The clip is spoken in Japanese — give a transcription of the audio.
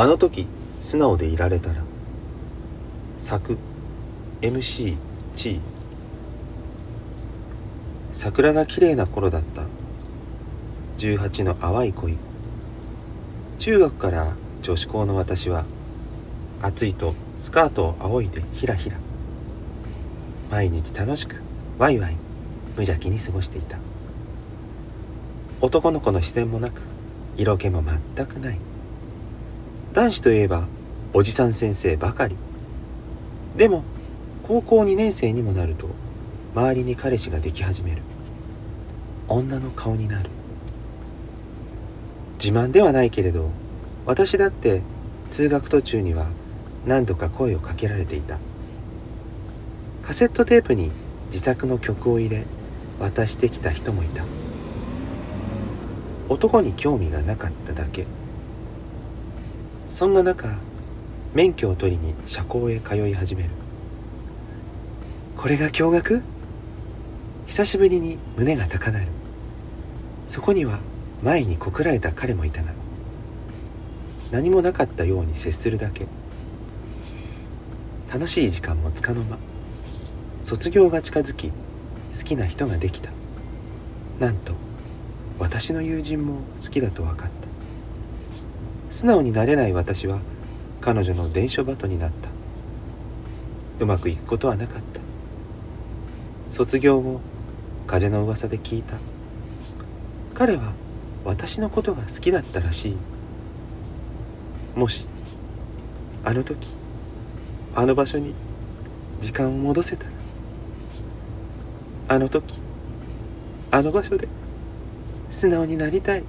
あの時素直でいられたら作 MC 地位桜が綺麗な頃だった。18の淡い恋。中学から女子校の私は暑いとスカートを仰いでひらひら。毎日楽しくワイワイ無邪気に過ごしていた。男の子の視線もなく色気も全くない。男子といえばおじさん先生ばかり。でも高校2年生にもなると周りに彼氏ができ始める。女の顔になる。自慢ではないけれど私だって通学途中には何度か声をかけられていた。カセットテープに自作の曲を入れ渡してきた人もいた。男に興味がなかっただけ。そんな中免許を取りに社交へ通い始める。これが驚愕？久しぶりに胸が高鳴る。そこには前に告られた彼もいたが何もなかったように接するだけ。楽しい時間もつかの間卒業が近づき好きな人ができた。なんと私の友人も好きだと分かった。素直になれない私は彼女の伝書バトになった。うまくいくことはなかった。卒業後風の噂で聞いた。彼は私のことが好きだったらしい。もしあの時あの場所に時間を戻せたら。あの時あの場所で素直になりたい。